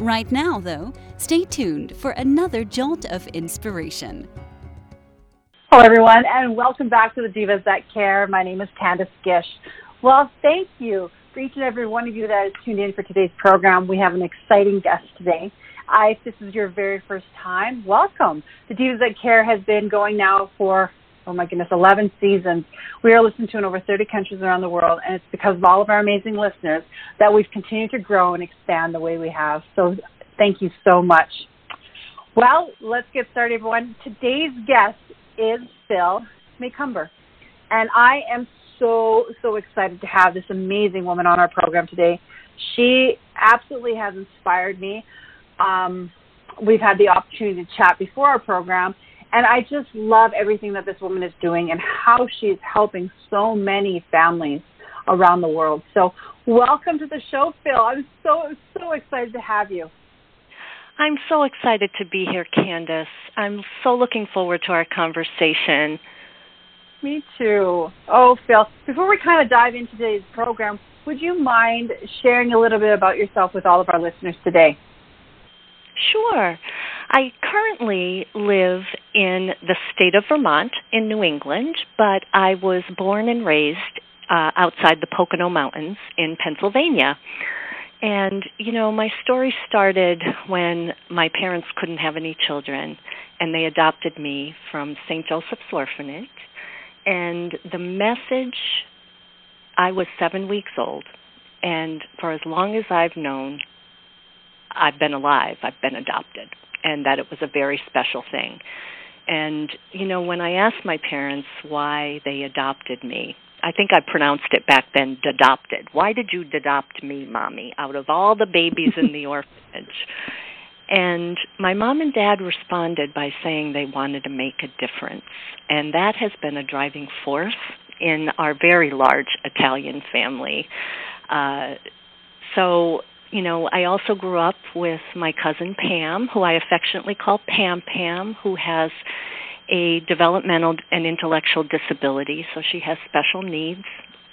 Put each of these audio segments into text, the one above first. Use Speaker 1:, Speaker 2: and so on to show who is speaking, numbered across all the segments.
Speaker 1: Right now, though, stay tuned for another jolt of inspiration.
Speaker 2: Hello, everyone, and welcome back to the Divas That Care. My name is Candace Gish. Well, thank you for each and every one of you that is tuned in for today's program. We have an exciting guest today. I, if this is your very first time, welcome. The Divas That Care has been going now for oh my goodness, 11 seasons. We are listened to in over 30 countries around the world, and it's because of all of our amazing listeners that we've continued to grow and expand the way we have. So thank you so much. Well, let's get started, everyone. Today's guest is Phyl Macomber, and I am so, so excited to have this amazing woman on our program today. She absolutely has inspired me. Um, we've had the opportunity to chat before our program, and I just love everything that this woman is doing and how she's helping so many families around the world. So, welcome to the show, Phyl. I'm so, so excited to have you.
Speaker 3: I'm so excited to be here, Candace. I'm so looking forward to our conversation.
Speaker 2: Me too. Oh, Phyl, before we kind of dive into today's program, would you mind sharing a little bit about yourself with all of our listeners today?
Speaker 3: Sure. I currently live in the state of Vermont in New England, but I was born and raised uh, outside the Pocono Mountains in Pennsylvania. And, you know, my story started when my parents couldn't have any children, and they adopted me from St. Joseph's Orphanage. And the message I was seven weeks old, and for as long as I've known, I've been alive, I've been adopted, and that it was a very special thing. And, you know, when I asked my parents why they adopted me, I think I pronounced it back then, adopted. Why did you adopt me, mommy, out of all the babies in the orphanage? And my mom and dad responded by saying they wanted to make a difference. And that has been a driving force in our very large Italian family. Uh, so you know, I also grew up with my cousin Pam, who I affectionately call Pam Pam, who has a developmental and intellectual disability, so she has special needs.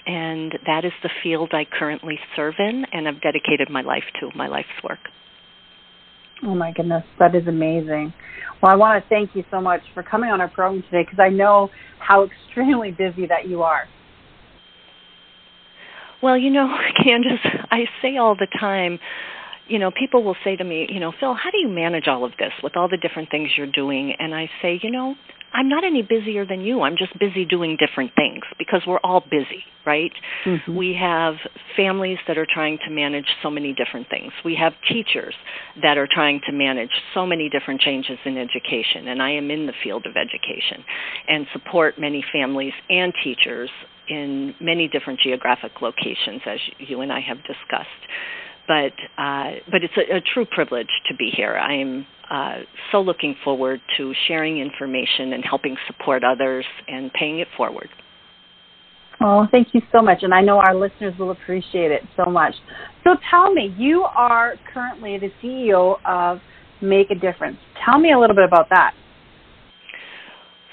Speaker 3: And that is the field I currently serve in, and I've dedicated my life to, my life's work.
Speaker 2: Oh my goodness, that is amazing. Well, I want to thank you so much for coming on our program today because I know how extremely busy that you are.
Speaker 3: Well, you know, Candace, I say all the time, you know, people will say to me, you know, Phyl, how do you manage all of this with all the different things you're doing? And I say, you know, I'm not any busier than you. I'm just busy doing different things because we're all busy, right? Mm-hmm. We have families that are trying to manage so many different things. We have teachers that are trying to manage so many different changes in education. And I am in the field of education and support many families and teachers in many different geographic locations, as you and I have discussed. But uh, but it's a, a, true privilege to be here. I am uh, so looking forward to sharing information and helping support others and paying it forward.
Speaker 2: Oh, thank you so much. And I know our listeners will appreciate it so much. So tell me, you are currently the CEO of Make a Difference. Tell me a little bit about that.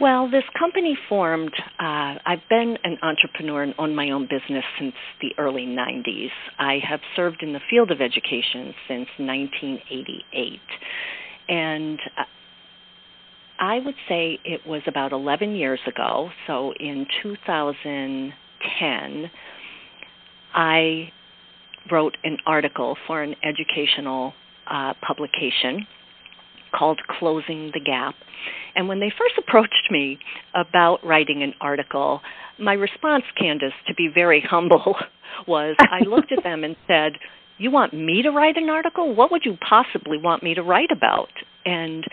Speaker 3: Well, this company formed, uh, I've been an entrepreneur and owned my own business since the early 90s. I have served in the field of education since 1988. And uh, I would say it was about 11 years ago, so in 2010, I wrote an article for an educational uh, publication called Closing the Gap. And when they first approached me about writing an article, my response, Candace, to be very humble, was I looked at them and said, You want me to write an article? What would you possibly want me to write about? And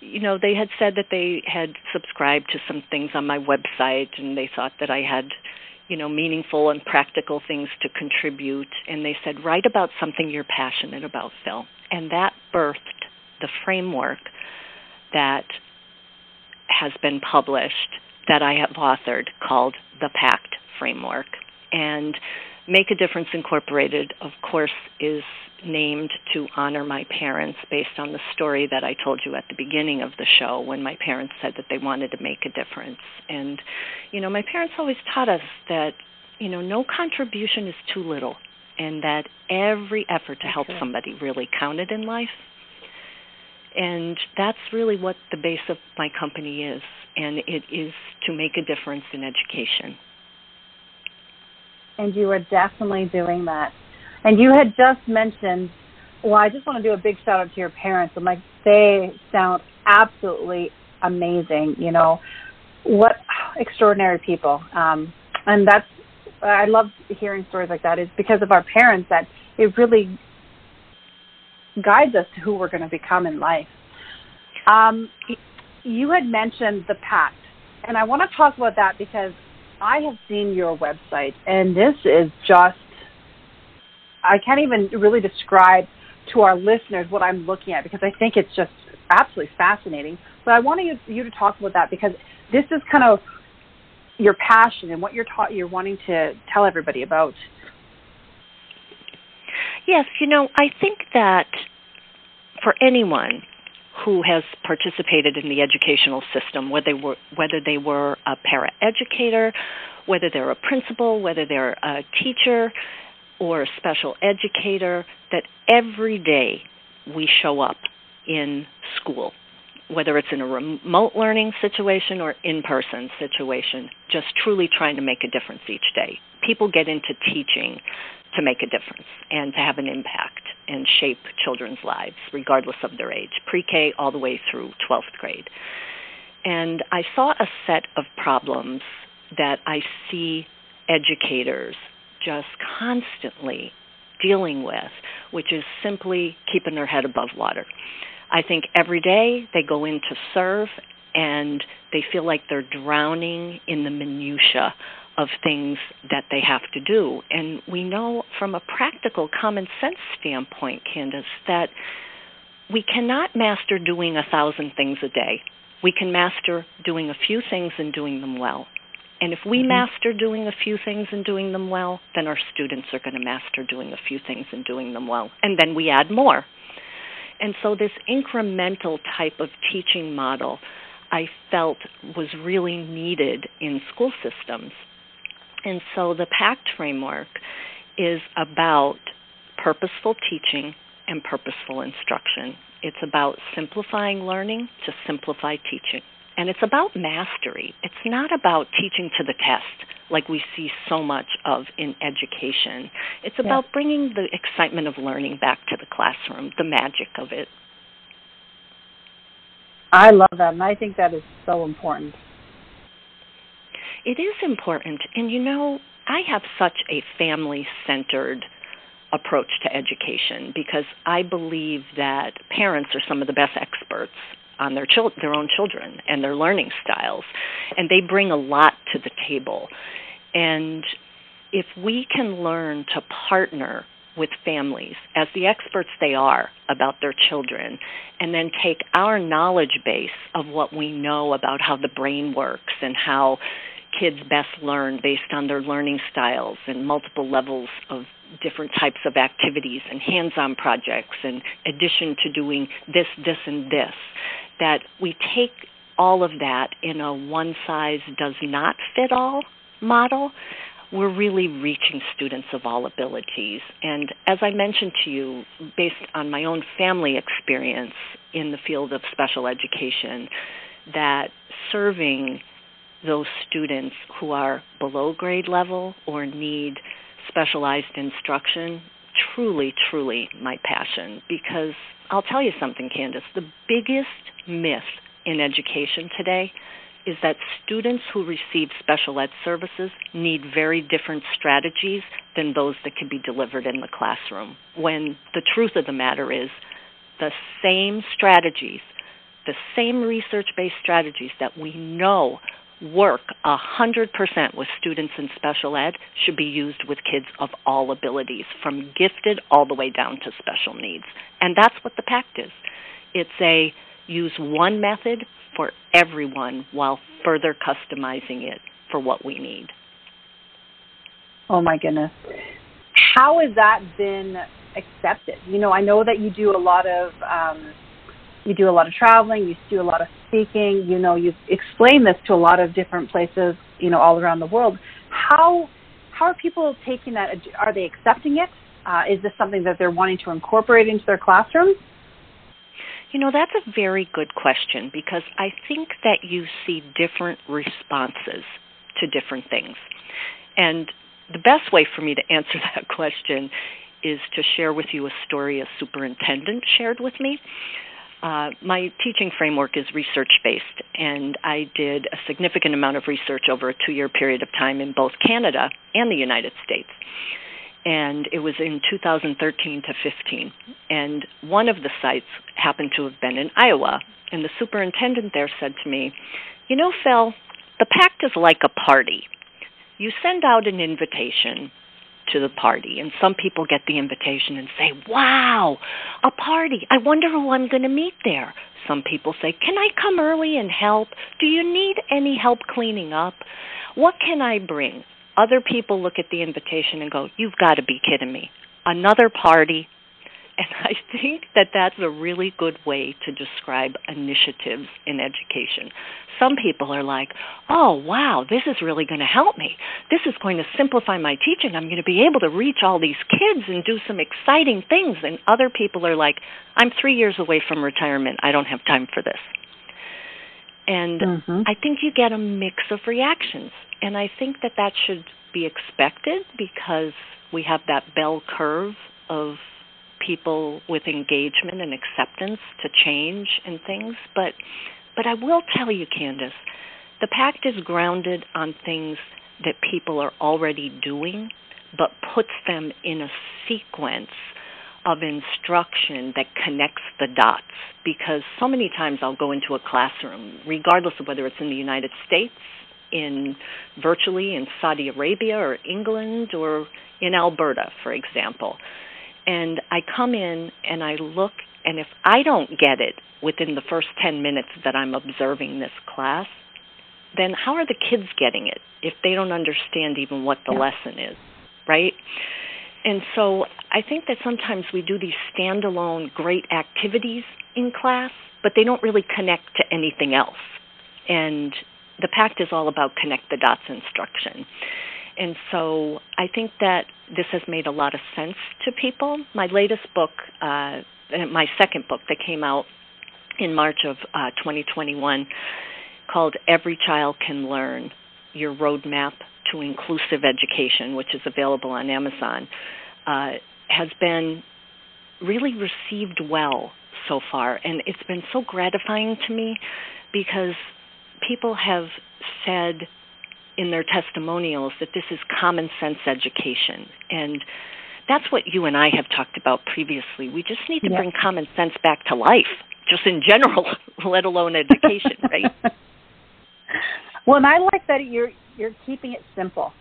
Speaker 3: you know, they had said that they had subscribed to some things on my website and they thought that I had, you know, meaningful and practical things to contribute. And they said, write about something you're passionate about, Phyl. And that birthed the framework that has been published that I have authored called The PACT Framework. And Make a Difference Incorporated, of course, is named to honor my parents based on the story that I told you at the beginning of the show when my parents said that they wanted to make a difference. And, you know, my parents always taught us that, you know, no contribution is too little and that every effort to help somebody really counted in life. And that's really what the base of my company is, and it is to make a difference in education.
Speaker 2: And you are definitely doing that. And you had just mentioned, well, I just want to do a big shout out to your parents. I'm like, they sound absolutely amazing. You know, what extraordinary people. Um, and that's, I love hearing stories like that. Is because of our parents that it really guides us to who we're going to become in life. Um, you had mentioned the pact, and I want to talk about that because I have seen your website, and this is just I can't even really describe to our listeners what I'm looking at because I think it's just absolutely fascinating. But I want you, you to talk about that because this is kind of your passion and what you're taught you're wanting to tell everybody about.
Speaker 3: Yes, you know, I think that for anyone who has participated in the educational system, whether they were whether they were a paraeducator, whether they're a principal, whether they're a teacher, or a special educator, that every day we show up in school, whether it's in a remote learning situation or in person situation, just truly trying to make a difference each day. People get into teaching to make a difference and to have an impact and shape children's lives, regardless of their age, pre K all the way through 12th grade. And I saw a set of problems that I see educators just constantly dealing with, which is simply keeping their head above water. I think every day they go in to serve and they feel like they're drowning in the minutia of things that they have to do. And we know from a practical common sense standpoint, Candace, that we cannot master doing a thousand things a day. We can master doing a few things and doing them well. And if we mm-hmm. master doing a few things and doing them well, then our students are going to master doing a few things and doing them well. And then we add more. And so, this incremental type of teaching model I felt was really needed in school systems. And so, the PACT framework is about purposeful teaching and purposeful instruction. It's about simplifying learning to simplify teaching. And it's about mastery. It's not about teaching to the test like we see so much of in education. It's about yeah. bringing the excitement of learning back to the classroom, the magic of it.
Speaker 2: I love that, and I think that is so important.
Speaker 3: It is important. And you know, I have such a family centered approach to education because I believe that parents are some of the best experts on their chil- their own children and their learning styles and they bring a lot to the table and if we can learn to partner with families as the experts they are about their children and then take our knowledge base of what we know about how the brain works and how kids best learn based on their learning styles and multiple levels of different types of activities and hands-on projects in addition to doing this this and this that we take all of that in a one size does not fit all model. We're really reaching students of all abilities. And as i mentioned to you based on my own family experience in the field of special education that serving those students who are below grade level or need specialized instruction truly, truly my passion because I'll tell you something, Candace. The biggest myth in education today is that students who receive special ed services need very different strategies than those that can be delivered in the classroom. When the truth of the matter is, the same strategies, the same research based strategies that we know work 100% with students in special ed should be used with kids of all abilities, from gifted all the way down to special needs. And that's what the PACT is. It's a use one method, for everyone while further customizing it for what we need.
Speaker 2: Oh my goodness. How has that been accepted? You know, I know that you do a lot of um, you do a lot of traveling, you do a lot of speaking, you know, you've explained this to a lot of different places, you know, all around the world. How how are people taking that? Are they accepting it? Uh, is this something that they're wanting to incorporate into their classrooms?
Speaker 3: You know, that's a very good question because I think that you see different responses to different things. And the best way for me to answer that question is to share with you a story a superintendent shared with me. Uh, my teaching framework is research based, and I did a significant amount of research over a two year period of time in both Canada and the United States. And it was in 2013 to 15. And one of the sites happened to have been in Iowa. And the superintendent there said to me, You know, Phyl, the pact is like a party. You send out an invitation to the party. And some people get the invitation and say, Wow, a party. I wonder who I'm going to meet there. Some people say, Can I come early and help? Do you need any help cleaning up? What can I bring? Other people look at the invitation and go, You've got to be kidding me. Another party, and I think that that's a really good way to describe initiatives in education. Some people are like, oh, wow, this is really going to help me. This is going to simplify my teaching. I'm going to be able to reach all these kids and do some exciting things. And other people are like, I'm three years away from retirement. I don't have time for this. And mm-hmm. I think you get a mix of reactions. And I think that that should be expected because we have that bell curve of people with engagement and acceptance to change and things. But but I will tell you, Candace, the pact is grounded on things that people are already doing, but puts them in a sequence of instruction that connects the dots. Because so many times I'll go into a classroom, regardless of whether it's in the United States, in virtually in Saudi Arabia or England or in Alberta, for example. And I come in and I look, and if I don't get it within the first 10 minutes that I'm observing this class, then how are the kids getting it if they don't understand even what the yeah. lesson is, right? And so I think that sometimes we do these standalone great activities in class, but they don't really connect to anything else. And the pact is all about connect the dots instruction. And so I think that this has made a lot of sense to people. My latest book, uh, my second book that came out in March of uh, 2021, called Every Child Can Learn Your Roadmap to Inclusive Education, which is available on Amazon, uh, has been really received well so far. And it's been so gratifying to me because people have said in their testimonials that this is common sense education. And that's what you and I have talked about previously. We just need to yep. bring common sense back to life, just in general, let alone education, right?
Speaker 2: Well, and I like that you're you're keeping it simple.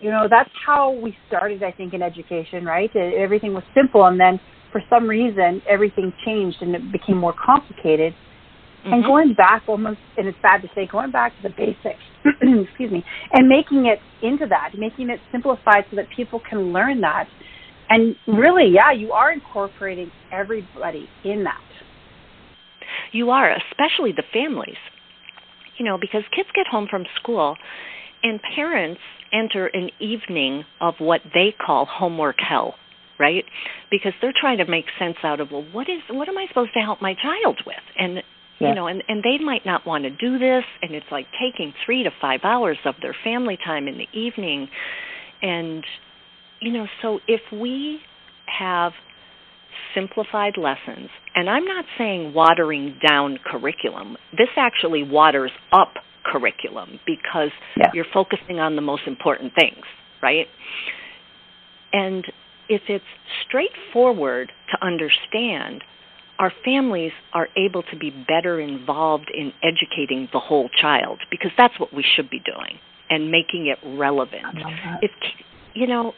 Speaker 2: You know, that's how we started, I think, in education, right? Everything was simple, and then for some reason, everything changed and it became more complicated. Mm-hmm. And going back almost, and it's bad to say, going back to the basics, excuse me, and making it into that, making it simplified so that people can learn that. And really, yeah, you are incorporating everybody in that.
Speaker 3: You are, especially the families. You know, because kids get home from school and parents enter an evening of what they call homework hell right because they're trying to make sense out of well what is what am i supposed to help my child with and. You know and and they might not want to do this and it's like taking 3 to 5 hours of their family time in the evening. And you know so if we have simplified lessons and i'm not saying watering down curriculum this actually waters up curriculum because yeah. you're focusing on the most important things right? And if it's straightforward to understand our families are able to be better involved in educating the whole child because that's what we should be doing and making it relevant. If you know,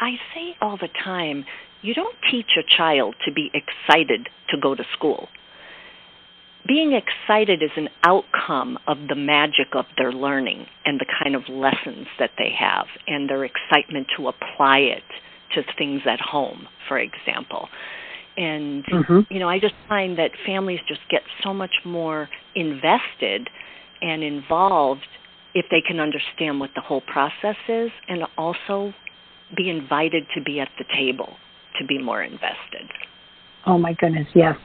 Speaker 3: I say all the time, you don't teach a child to be excited to go to school. being excited is an outcome of the magic of their learning and the kind of lessons that they have and their excitement to apply it to things at home, for example. And, mm-hmm. you know, I just find that families just get so much more invested and involved if they can understand what the whole process is and also be invited to be at the table to be more invested.
Speaker 2: Oh my goodness, yes.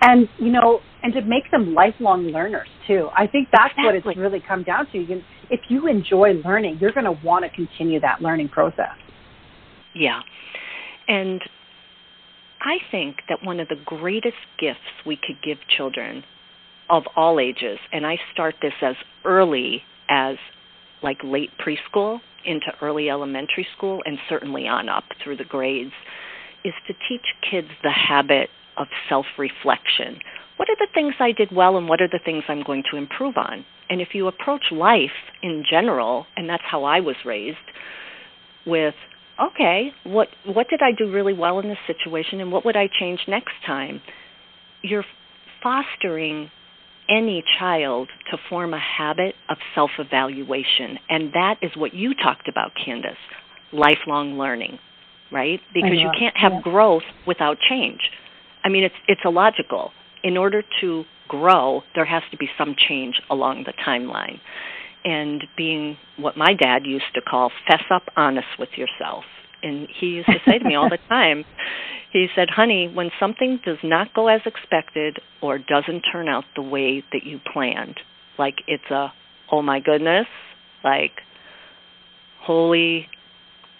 Speaker 2: And you know, and to make them lifelong learners too. I think that's exactly. what it's really come down to. You, if you enjoy learning, you're going to want to continue that learning process.
Speaker 3: Yeah. And I think that one of the greatest gifts we could give children of all ages, and I start this as early as like late preschool into early elementary school and certainly on up through the grades, is to teach kids the habit of self reflection. What are the things I did well and what are the things I'm going to improve on? And if you approach life in general, and that's how I was raised, with okay, what what did I do really well in this situation and what would I change next time? You're fostering any child to form a habit of self evaluation. And that is what you talked about, Candace lifelong learning, right? Because you can't have yeah. growth without change. I mean, it's, it's illogical. In order to grow, there has to be some change along the timeline. And being what my dad used to call fess up honest with yourself. And he used to say to me all the time, he said, honey, when something does not go as expected or doesn't turn out the way that you planned, like it's a, oh my goodness, like, holy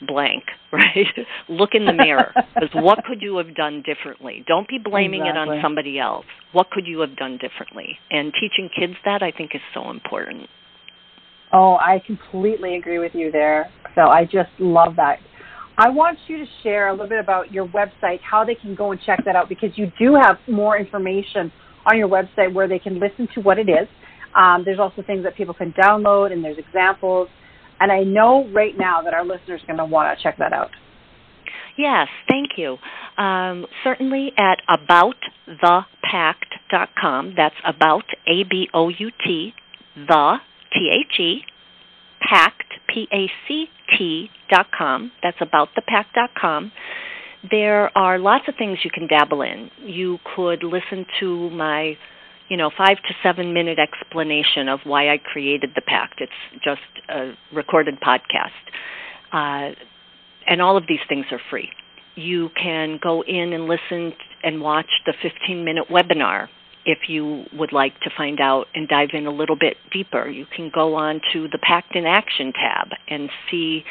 Speaker 3: blank, right? Look in the mirror. Because what could you have done differently? Don't be blaming exactly. it on somebody else. What could you have done differently? And teaching kids that, I think, is so important.
Speaker 2: Oh, I completely agree with you there. So I just love that I want you to share a little bit about your website, how they can go and check that out, because you do have more information on your website where they can listen to what it is. Um, there's also things that people can download, and there's examples. And I know right now that our listeners are going to want to check that out.
Speaker 3: Yes, thank you. Um, certainly at aboutthepact.com. That's about, A B O U T, the, T H E, pact, P-A-C-T dot com. That's about the pact dot com. There are lots of things you can dabble in. You could listen to my, you know, five to seven minute explanation of why I created the pact. It's just a recorded podcast. Uh, and all of these things are free. You can go in and listen and watch the 15 minute webinar if you would like to find out and dive in a little bit deeper, you can go on to the Pact in Action tab and see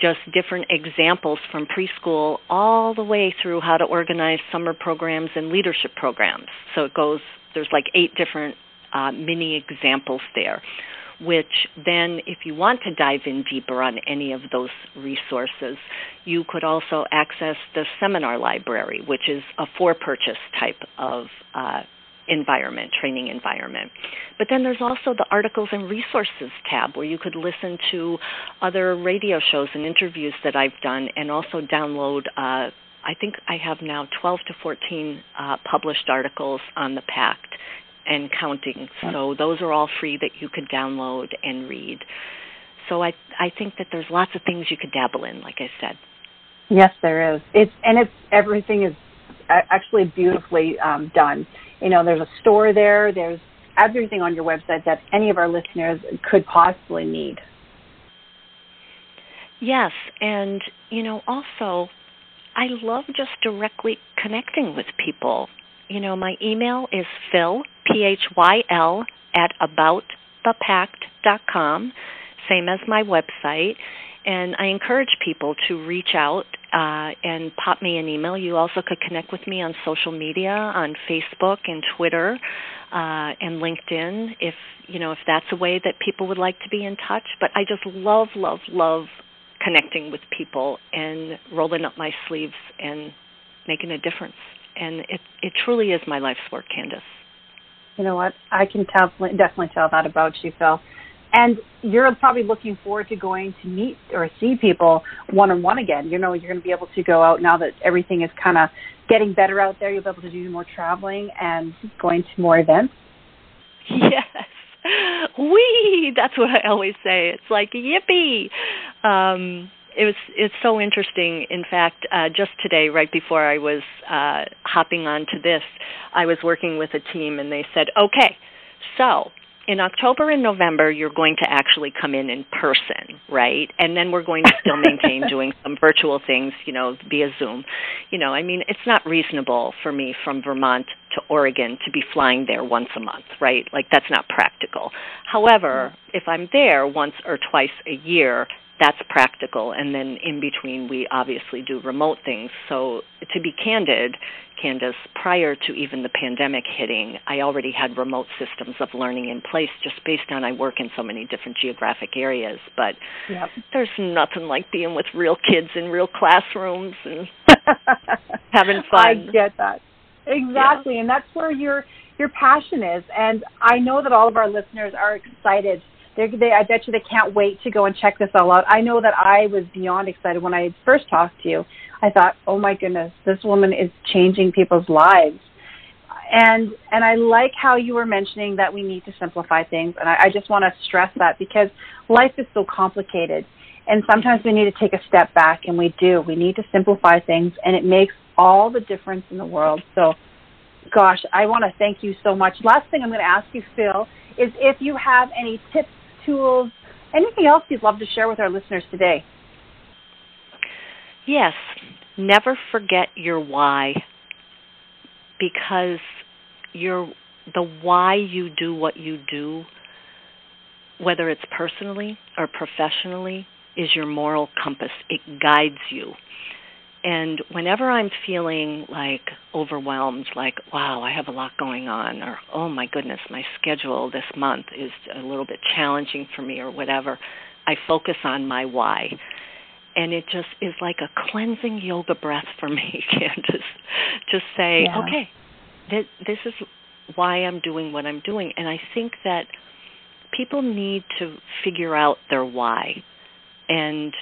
Speaker 3: just different examples from preschool all the way through how to organize summer programs and leadership programs. So it goes, there's like eight different uh, mini examples there, which then, if you want to dive in deeper on any of those resources, you could also access the seminar library, which is a for purchase type of uh, environment, training environment. But then there's also the articles and resources tab where you could listen to other radio shows and interviews that I've done and also download. Uh, I think I have now 12 to 14 uh, published articles on the PACT and counting. So those are all free that you could download and read. So I I think that there's lots of things you could dabble in, like I said.
Speaker 2: Yes, there is. It's and it's everything is actually beautifully um, done. You know, there's a store there. There's everything on your website that any of our listeners could possibly need.
Speaker 3: Yes, and you know, also, I love just directly connecting with people. You know, my email is phyl P H Y L at aboutthepact.com, same as my website. And I encourage people to reach out uh, and pop me an email. You also could connect with me on social media, on Facebook and Twitter, uh, and LinkedIn, if you know if that's a way that people would like to be in touch. But I just love, love, love connecting with people and rolling up my sleeves and making a difference. And it it truly is my life's work, Candace.
Speaker 2: You know what? I can tell, definitely tell that about you, Phyl. And you're probably looking forward to going to meet or see people one on one again. You know, you're going to be able to go out now that everything is kind of getting better out there. You'll be able to do more traveling and going to more events.
Speaker 3: Yes. We That's what I always say. It's like yippee. Um, it was it's so interesting. In fact, uh, just today, right before I was uh, hopping onto this, I was working with a team, and they said, "Okay, so in October and November, you're going to actually come in in person, right? And then we're going to still maintain doing some virtual things, you know, via Zoom. You know, I mean, it's not reasonable for me from Vermont to Oregon to be flying there once a month, right? Like, that's not practical. However, mm-hmm. if I'm there once or twice a year, that's practical. And then in between, we obviously do remote things. So, to be candid, Candace, prior to even the pandemic hitting, I already had remote systems of learning in place just based on I work in so many different geographic areas. But yep. there's nothing like being with real kids in real classrooms and having fun.
Speaker 2: I get that. Exactly. Yeah. And that's where your your passion is. And I know that all of our listeners are excited they, they, I bet you they can't wait to go and check this all out. I know that I was beyond excited when I first talked to you. I thought, oh my goodness, this woman is changing people's lives. And and I like how you were mentioning that we need to simplify things, and I, I just want to stress that because life is so complicated, and sometimes we need to take a step back, and we do. We need to simplify things, and it makes all the difference in the world. So, gosh, I want to thank you so much. Last thing I'm going to ask you, Phyl, is if you have any tips tools, anything else you'd love to share with our listeners today?
Speaker 3: Yes, never forget your why because your the why you do what you do whether it's personally or professionally is your moral compass. It guides you. And whenever I'm feeling like overwhelmed, like, wow, I have a lot going on, or oh my goodness, my schedule this month is a little bit challenging for me, or whatever, I focus on my why. And it just is like a cleansing yoga breath for me, Candace. Just say, yeah. okay, th- this is why I'm doing what I'm doing. And I think that people need to figure out their why. And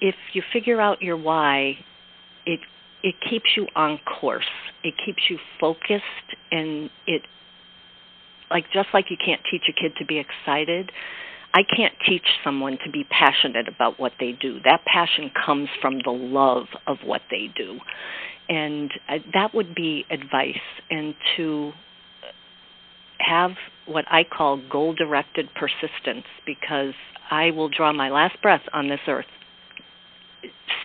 Speaker 3: if you figure out your why, it it keeps you on course. It keeps you focused and it like just like you can't teach a kid to be excited, I can't teach someone to be passionate about what they do. That passion comes from the love of what they do. And that would be advice and to have what I call goal directed persistence because I will draw my last breath on this earth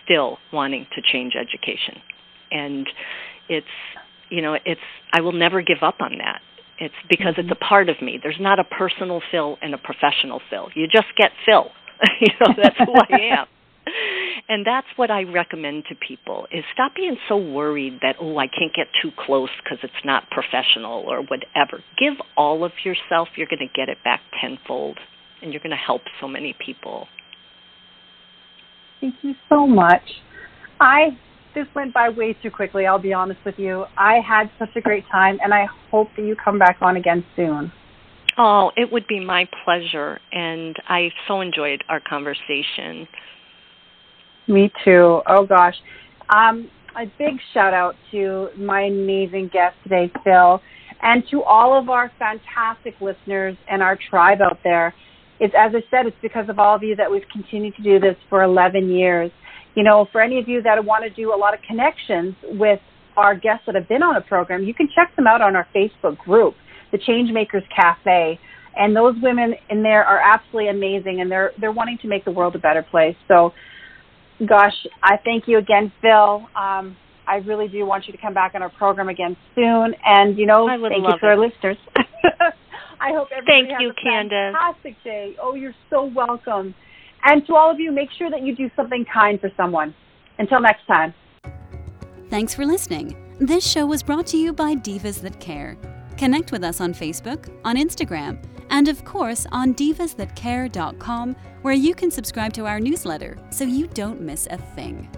Speaker 3: still wanting to change education. And it's, you know, it's, I will never give up on that. It's because mm-hmm. it's a part of me. There's not a personal Phyl and a professional Phyl. You just get Phyl. you know, that's who I am. And that's what I recommend to people is stop being so worried that oh I can't get too close because it's not professional or whatever. Give all of yourself, you're going to get it back tenfold and you're going to help so many people.
Speaker 2: Thank you so much. I this went by way too quickly, I'll be honest with you. I had such a great time and I hope that you come back on again soon.
Speaker 3: Oh, it would be my pleasure and I so enjoyed our conversation.
Speaker 2: Me too. Oh gosh. Um a big shout out to my amazing guest today, Phyl, and to all of our fantastic listeners and our tribe out there it's as I said, it's because of all of you that we've continued to do this for 11 years. You know, for any of you that want to do a lot of connections with our guests that have been on the program, you can check them out on our Facebook group, the Changemakers Cafe. And those women in there are absolutely amazing, and they're they're wanting to make the world a better place. So, gosh, I thank you again, Phyl. Um, I really do want you to come back on our program again soon. And you know, thank you to our listeners. I hope everybody
Speaker 3: Thank has you,
Speaker 2: a
Speaker 3: Candace.
Speaker 2: fantastic day. Oh, you're so welcome. And to all of you, make sure that you do something kind for someone. Until next time.
Speaker 1: Thanks for listening. This show was brought to you by Divas That Care. Connect with us on Facebook, on Instagram, and of course on divasthatcare.com, where you can subscribe to our newsletter so you don't miss a thing.